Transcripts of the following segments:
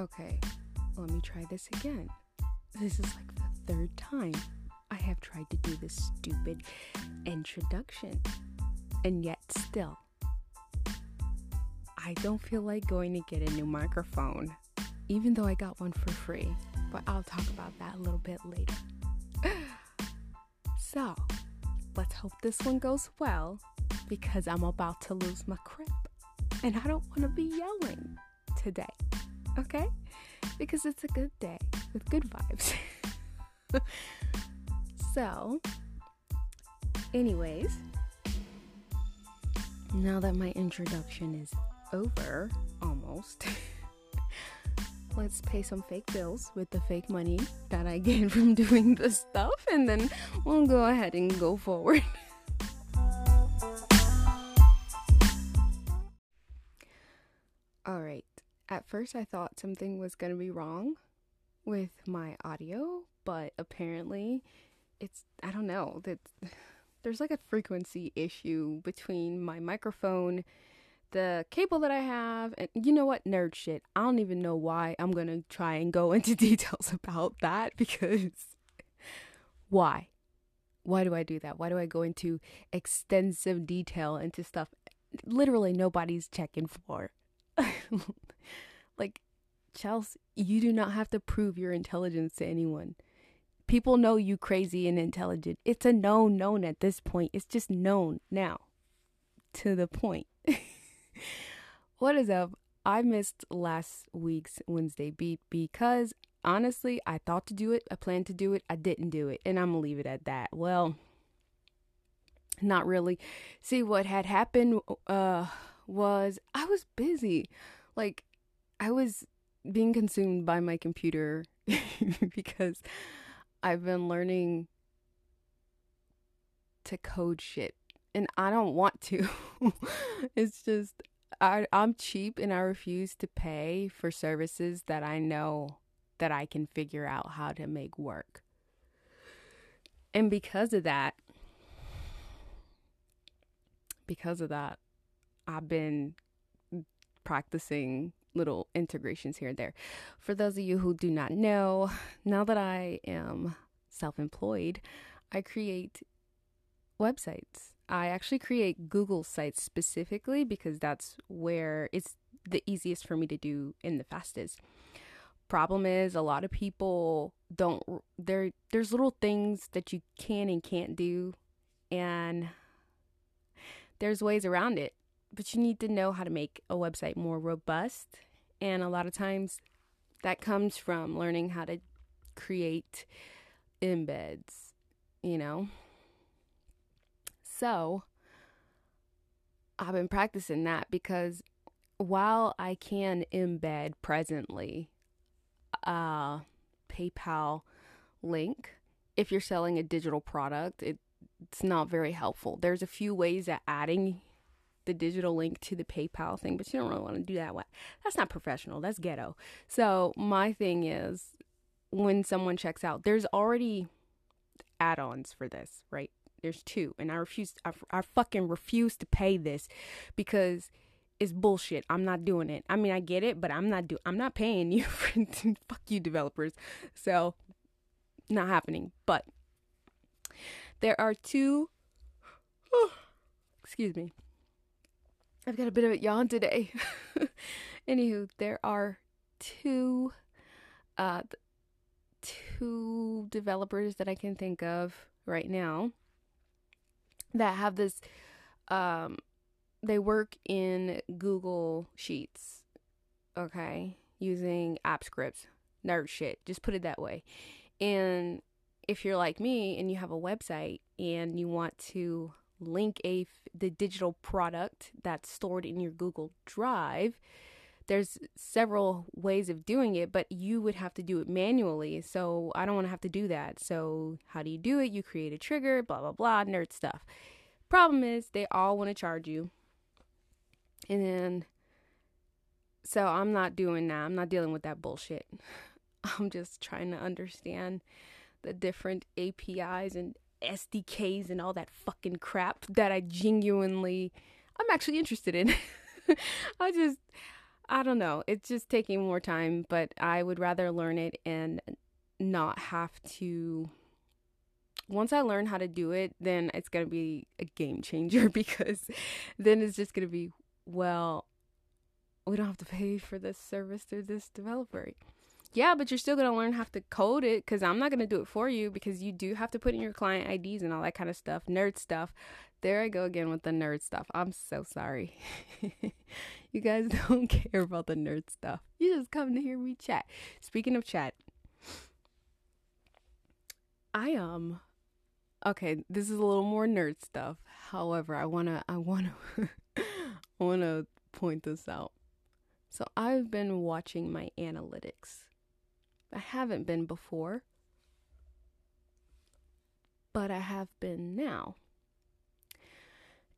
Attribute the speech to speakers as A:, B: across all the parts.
A: Okay, let me try this again. This is like the third time I have tried to do this stupid introduction, and yet still, I don't feel like going to get a new microphone, even though I got one for free. But I'll talk about that a little bit later. so, let's hope this one goes well because I'm about to lose my crap and I don't want to be yelling today. Okay? Because it's a good day with good vibes. so, anyways, now that my introduction is over almost. let's pay some fake bills with the fake money that I get from doing this stuff, and then we'll go ahead and go forward. At first, I thought something was going to be wrong with my audio, but apparently, it's I don't know that there's like a frequency issue between my microphone the cable that I have, and you know what, nerd shit. I don't even know why I'm gonna try and go into details about that because why? Why do I do that? Why do I go into extensive detail into stuff literally nobody's checking for? like, Chelsea, you do not have to prove your intelligence to anyone. People know you crazy and intelligent. It's a known known at this point. It's just known now. To the point. what is up? I missed last week's Wednesday beat because honestly, I thought to do it, I planned to do it, I didn't do it, and I'm gonna leave it at that. Well, not really. See, what had happened uh, was I was busy. Like, I was being consumed by my computer because I've been learning to code shit and I don't want to. it's just I I'm cheap and I refuse to pay for services that I know that I can figure out how to make work. And because of that because of that I've been practicing little integrations here and there. For those of you who do not know, now that I am self-employed, I create websites I actually create Google sites specifically because that's where it's the easiest for me to do and the fastest. Problem is a lot of people don't there there's little things that you can and can't do and there's ways around it, but you need to know how to make a website more robust and a lot of times that comes from learning how to create embeds, you know? So I've been practicing that because while I can embed presently a PayPal link, if you're selling a digital product, it, it's not very helpful. There's a few ways at adding the digital link to the PayPal thing, but you don't really want to do that. What? That's not professional. That's ghetto. So my thing is when someone checks out, there's already add-ons for this, right? There's two, and I refuse. I, I fucking refuse to pay this because it's bullshit. I'm not doing it. I mean, I get it, but I'm not do. I'm not paying you for fuck you developers. So, not happening. But there are two. Oh, excuse me. I've got a bit of a yawn today. Anywho, there are two, uh, two developers that I can think of right now that have this um they work in Google Sheets, okay, using app scripts. Nerd shit, just put it that way. And if you're like me and you have a website and you want to link a the digital product that's stored in your Google Drive, there's several ways of doing it, but you would have to do it manually. So I don't want to have to do that. So how do you do it? You create a trigger, blah blah blah, nerd stuff. Problem is they all want to charge you. And then so I'm not doing that. I'm not dealing with that bullshit. I'm just trying to understand the different APIs and SDKs and all that fucking crap that I genuinely I'm actually interested in. I just I don't know. It's just taking more time, but I would rather learn it and not have to. Once I learn how to do it, then it's going to be a game changer because then it's just going to be, well, we don't have to pay for this service through this developer. Yeah, but you're still going to learn how to code it because I'm not going to do it for you because you do have to put in your client IDs and all that kind of stuff, nerd stuff. There I go again with the nerd stuff. I'm so sorry. you guys don't care about the nerd stuff. You just come to hear me chat. Speaking of chat, I um okay, this is a little more nerd stuff. However, I want to I want to I want to point this out. So I've been watching my analytics. I haven't been before, but I have been now.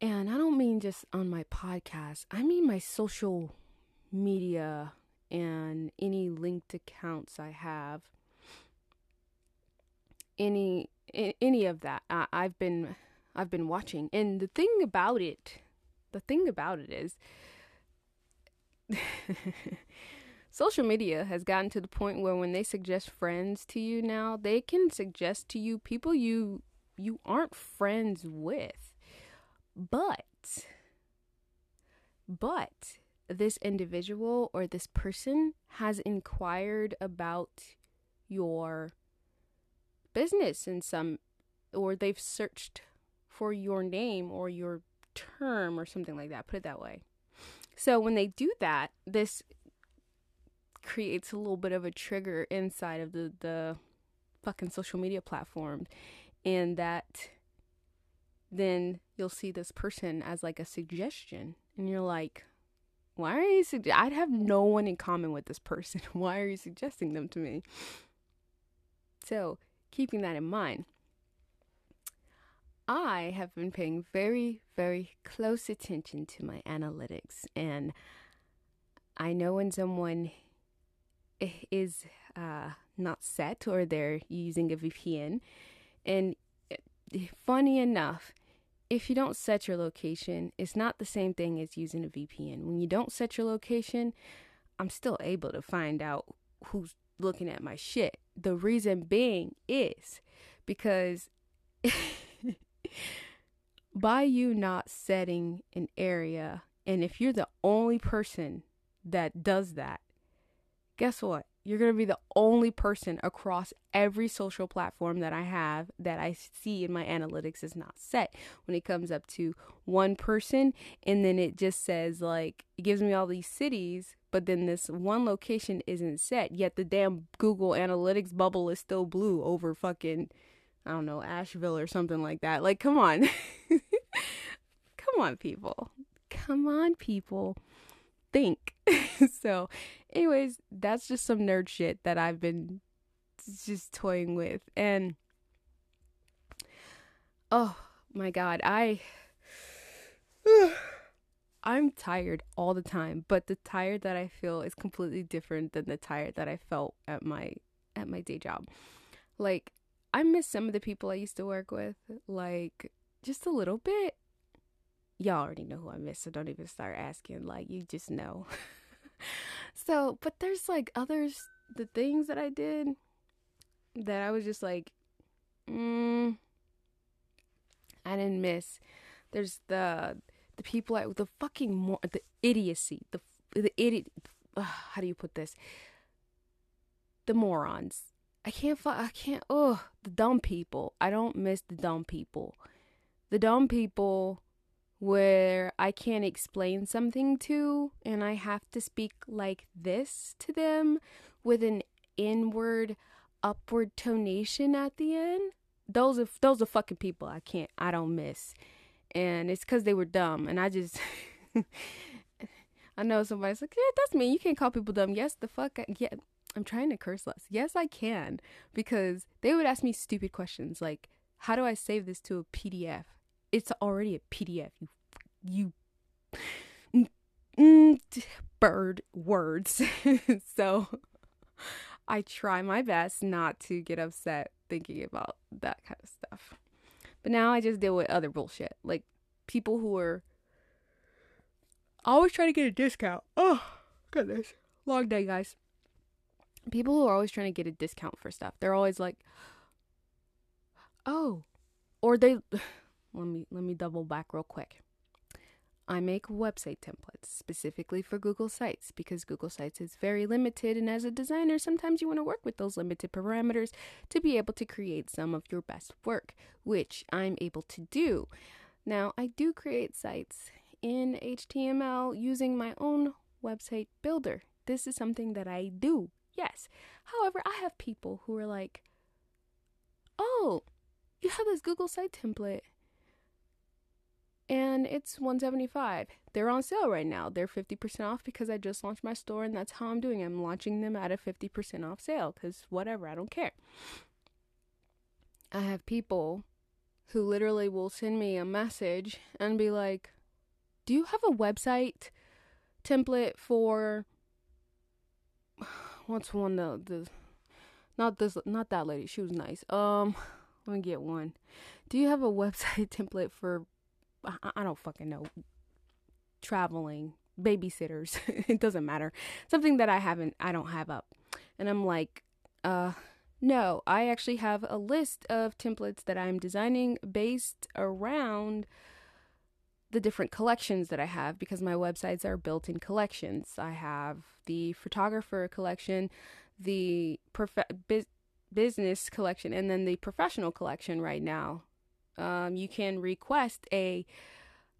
A: And I don't mean just on my podcast, I mean my social media and any linked accounts I have. Any any of that. I, I've been I've been watching. And the thing about it, the thing about it is social media has gotten to the point where when they suggest friends to you now, they can suggest to you people you you aren't friends with. But but this individual or this person has inquired about your business in some or they've searched for your name or your term or something like that, put it that way. So when they do that, this creates a little bit of a trigger inside of the the fucking social media platform and that then you'll see this person as like a suggestion and you're like why are you sug- I'd have no one in common with this person. Why are you suggesting them to me? So, keeping that in mind, I have been paying very, very close attention to my analytics, and I know when someone is uh, not set or they're using a VPN. And eh, funny enough, if you don't set your location, it's not the same thing as using a VPN. When you don't set your location, I'm still able to find out who's looking at my shit. The reason being is because by you not setting an area, and if you're the only person that does that, guess what? You're going to be the only person across every social platform that I have that I see in my analytics is not set. When it comes up to one person, and then it just says, like, it gives me all these cities, but then this one location isn't set, yet the damn Google Analytics bubble is still blue over fucking I don't know, Asheville or something like that. Like, come on. come on, people. Come on, people. Think. so, anyways, that's just some nerd shit that I've been just toying with. And, oh my God, I. I'm tired all the time, but the tired that I feel is completely different than the tired that I felt at my at my day job. Like I miss some of the people I used to work with, like just a little bit. Y'all already know who I miss, so don't even start asking. Like, you just know. so, but there's like others, the things that I did that I was just like, mm, I didn't miss. There's the the people at the fucking more the idiocy, the the idiot. How do you put this? The morons I can't I can't Ugh, the dumb people. I don't miss the dumb people. The dumb people where I can't explain something to and I have to speak like this to them with an inward upward tonation at the end. Those are those are fucking people I can't I don't miss. And it's cuz they were dumb and I just I know somebody's like, yeah, that's me. You can't call people dumb. Yes, the fuck. I, yeah, I'm trying to curse less. Yes, I can because they would ask me stupid questions like, "How do I save this to a PDF?" It's already a PDF. You you bird words. so I try my best not to get upset thinking about that kind of stuff. But now I just deal with other bullshit, like people who are always trying to get a discount. Oh, Goodness. Long day, guys. People who are always trying to get a discount for stuff. They're always like, "Oh," or they let me let me double back real quick. I make website templates specifically for Google Sites because Google Sites is very limited. And as a designer, sometimes you want to work with those limited parameters to be able to create some of your best work, which I'm able to do. Now, I do create sites in HTML using my own website builder. This is something that I do, yes. However, I have people who are like, oh, you have this Google site template and it's 175 they're on sale right now. They're 50% off because i just launched my store and that's how i'm doing i'm launching them at a 50% off sale because whatever i don't care. I have people who literally will send me a message and be like do you have a website template for what's one the, the not this not that lady she was nice. Um let me get one. Do you have a website template for I don't fucking know, traveling, babysitters, it doesn't matter. Something that I haven't, I don't have up. And I'm like, uh, no, I actually have a list of templates that I'm designing based around the different collections that I have because my websites are built in collections. I have the photographer collection, the prof- business collection, and then the professional collection right now um, you can request a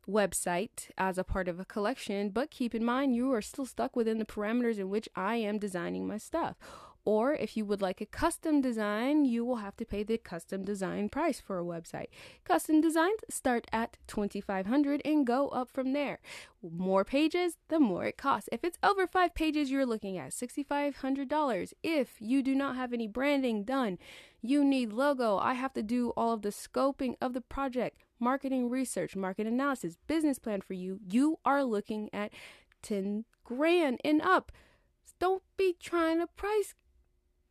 A: website as a part of a collection, but keep in mind you are still stuck within the parameters in which I am designing my stuff. Or if you would like a custom design, you will have to pay the custom design price for a website. Custom designs start at 2500 and go up from there. More pages, the more it costs. If it's over 5 pages, you're looking at $6500. If you do not have any branding done, you need logo. I have to do all of the scoping of the project, marketing research, market analysis, business plan for you. You are looking at 10 grand and up. Don't be trying to price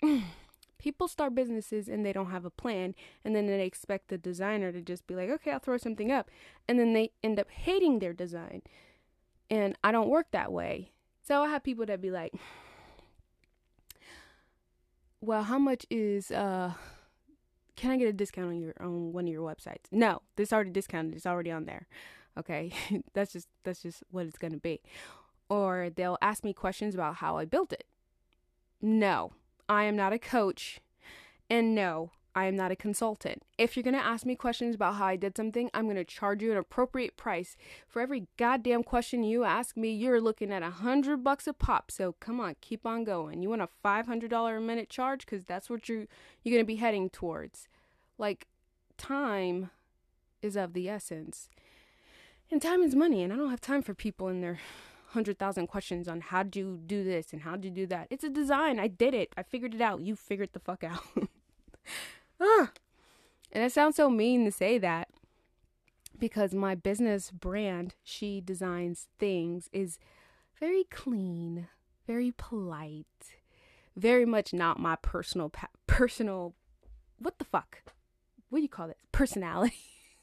A: people start businesses and they don't have a plan and then they expect the designer to just be like okay i'll throw something up and then they end up hating their design and i don't work that way so i have people that be like well how much is uh can i get a discount on your on one of your websites? No this already discounted it's already on there. Okay that's just that's just what it's to be. Or they'll ask me questions about how i built it. No I am not a coach. And no, I am not a consultant. If you're going to ask me questions about how I did something, I'm going to charge you an appropriate price. For every goddamn question you ask me, you're looking at a hundred bucks a pop. So come on, keep on going. You want a $500 a minute charge? Because that's what you're, you're going to be heading towards. Like, time is of the essence. And time is money, and I don't have time for people in their 100,000 questions on how do you do this and how do you do that. It's a design. I did it. I figured it out. You figured the fuck out. ah. And it sounds so mean to say that because my business brand, She Designs Things, is very clean, very polite, very much not my personal, personal, what the fuck? What do you call this? Personality.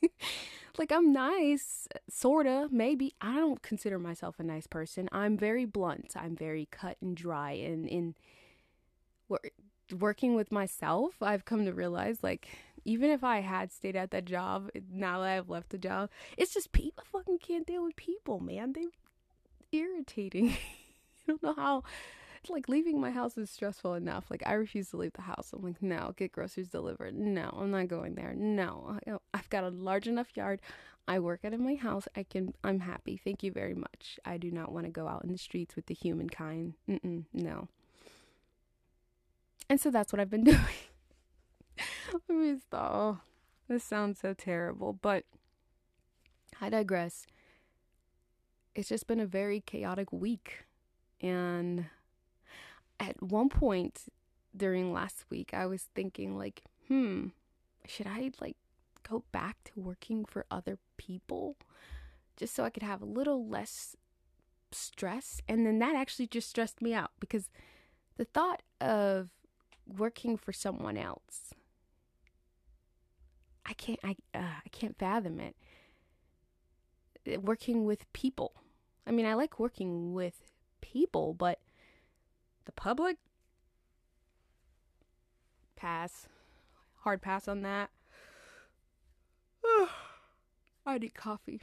A: like I'm nice, sorta, maybe. I don't consider myself a nice person. I'm very blunt. I'm very cut and dry. And in working with myself, I've come to realize like even if I had stayed at that job, now that I've left the job, it's just people fucking can't deal with people, man. They irritating. I don't know how it's like leaving my house is stressful enough. Like I refuse to leave the house. I'm like, no, get groceries delivered. No, I'm not going there. No, oh, I've got a large enough yard. I work out of my house. I can. I'm happy. Thank you very much. I do not want to go out in the streets with the humankind. Mm-mm, no. And so that's what I've been doing. Let me stop. Oh, this sounds so terrible, but I digress. It's just been a very chaotic week. And at one point during last week, I was thinking, like, hmm, should I like go back to working for other people just so I could have a little less stress? And then that actually just stressed me out because the thought of working for someone else, I can't, I, uh, I can't fathom it. Working with people. I mean, I like working with people, but the public pass. Hard pass on that. I need coffee.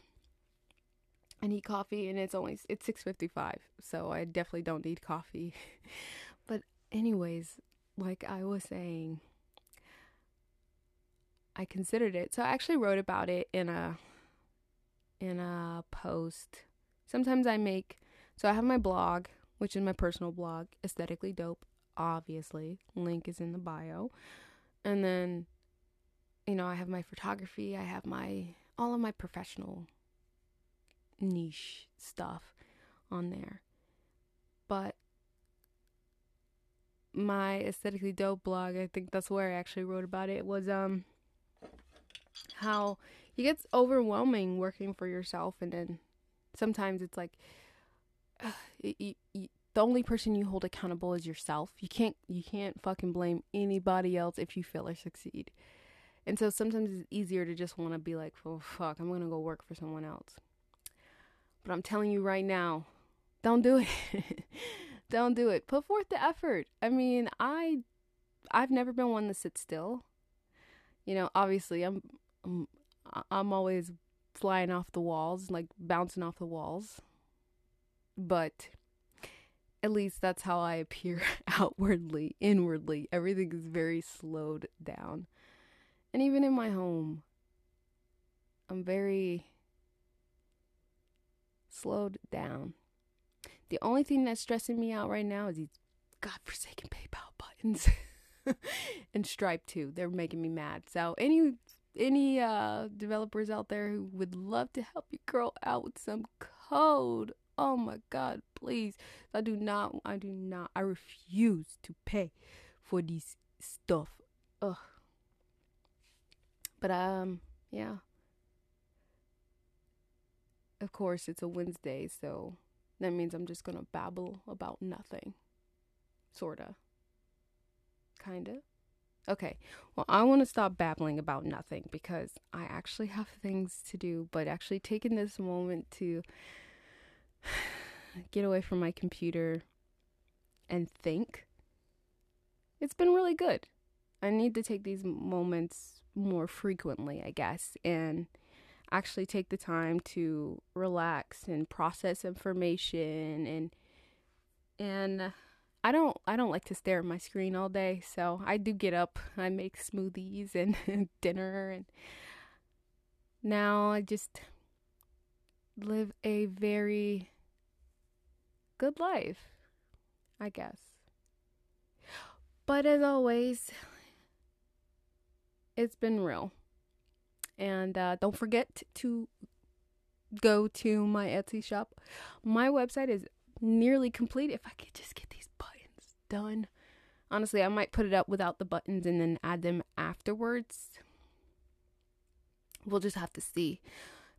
A: I need coffee and it's only it's 6:55. So I definitely don't need coffee. but anyways, like I was saying, I considered it. So I actually wrote about it in a in a post. Sometimes I make so I have my blog, which is my personal blog, aesthetically dope, obviously. Link is in the bio. And then you know, I have my photography, I have my all of my professional niche stuff on there. But my aesthetically dope blog, I think that's where I actually wrote about it, was um how it gets overwhelming working for yourself and then sometimes it's like uh, the only person you hold accountable is yourself. You can't you can't fucking blame anybody else if you fail or succeed. And so sometimes it's easier to just want to be like, "Oh fuck, I'm going to go work for someone else." But I'm telling you right now, don't do it. don't do it. Put forth the effort. I mean, I I've never been one to sit still. You know, obviously I'm I'm, I'm always flying off the walls, like bouncing off the walls. But at least that's how I appear outwardly, inwardly. Everything is very slowed down. And even in my home, I'm very slowed down. The only thing that's stressing me out right now is these godforsaken PayPal buttons and Stripe too. They're making me mad. So any any uh developers out there who would love to help your girl out with some code Oh my God, please. I do not, I do not, I refuse to pay for this stuff. Ugh. But, um, yeah. Of course, it's a Wednesday, so that means I'm just gonna babble about nothing. Sorta. Kinda. Okay, well, I want to stop babbling about nothing because I actually have things to do, but actually taking this moment to get away from my computer and think, it's been really good. I need to take these moments more frequently, I guess, and actually take the time to relax and process information and and I don't I don't like to stare at my screen all day, so I do get up. I make smoothies and dinner and now I just live a very good life, I guess. But as always, it's been real. And uh, don't forget to go to my Etsy shop. My website is nearly complete. If I could just get these buttons done. Honestly, I might put it up without the buttons and then add them afterwards. We'll just have to see.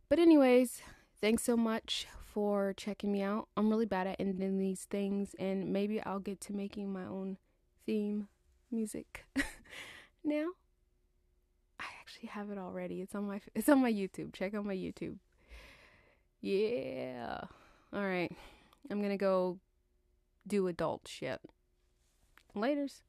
A: But, anyways, thanks so much for checking me out. I'm really bad at ending these things, and maybe I'll get to making my own theme music now. I actually have it already. It's on my it's on my YouTube. Check out my YouTube. Yeah. All right. I'm going to go do adult shit. Laters.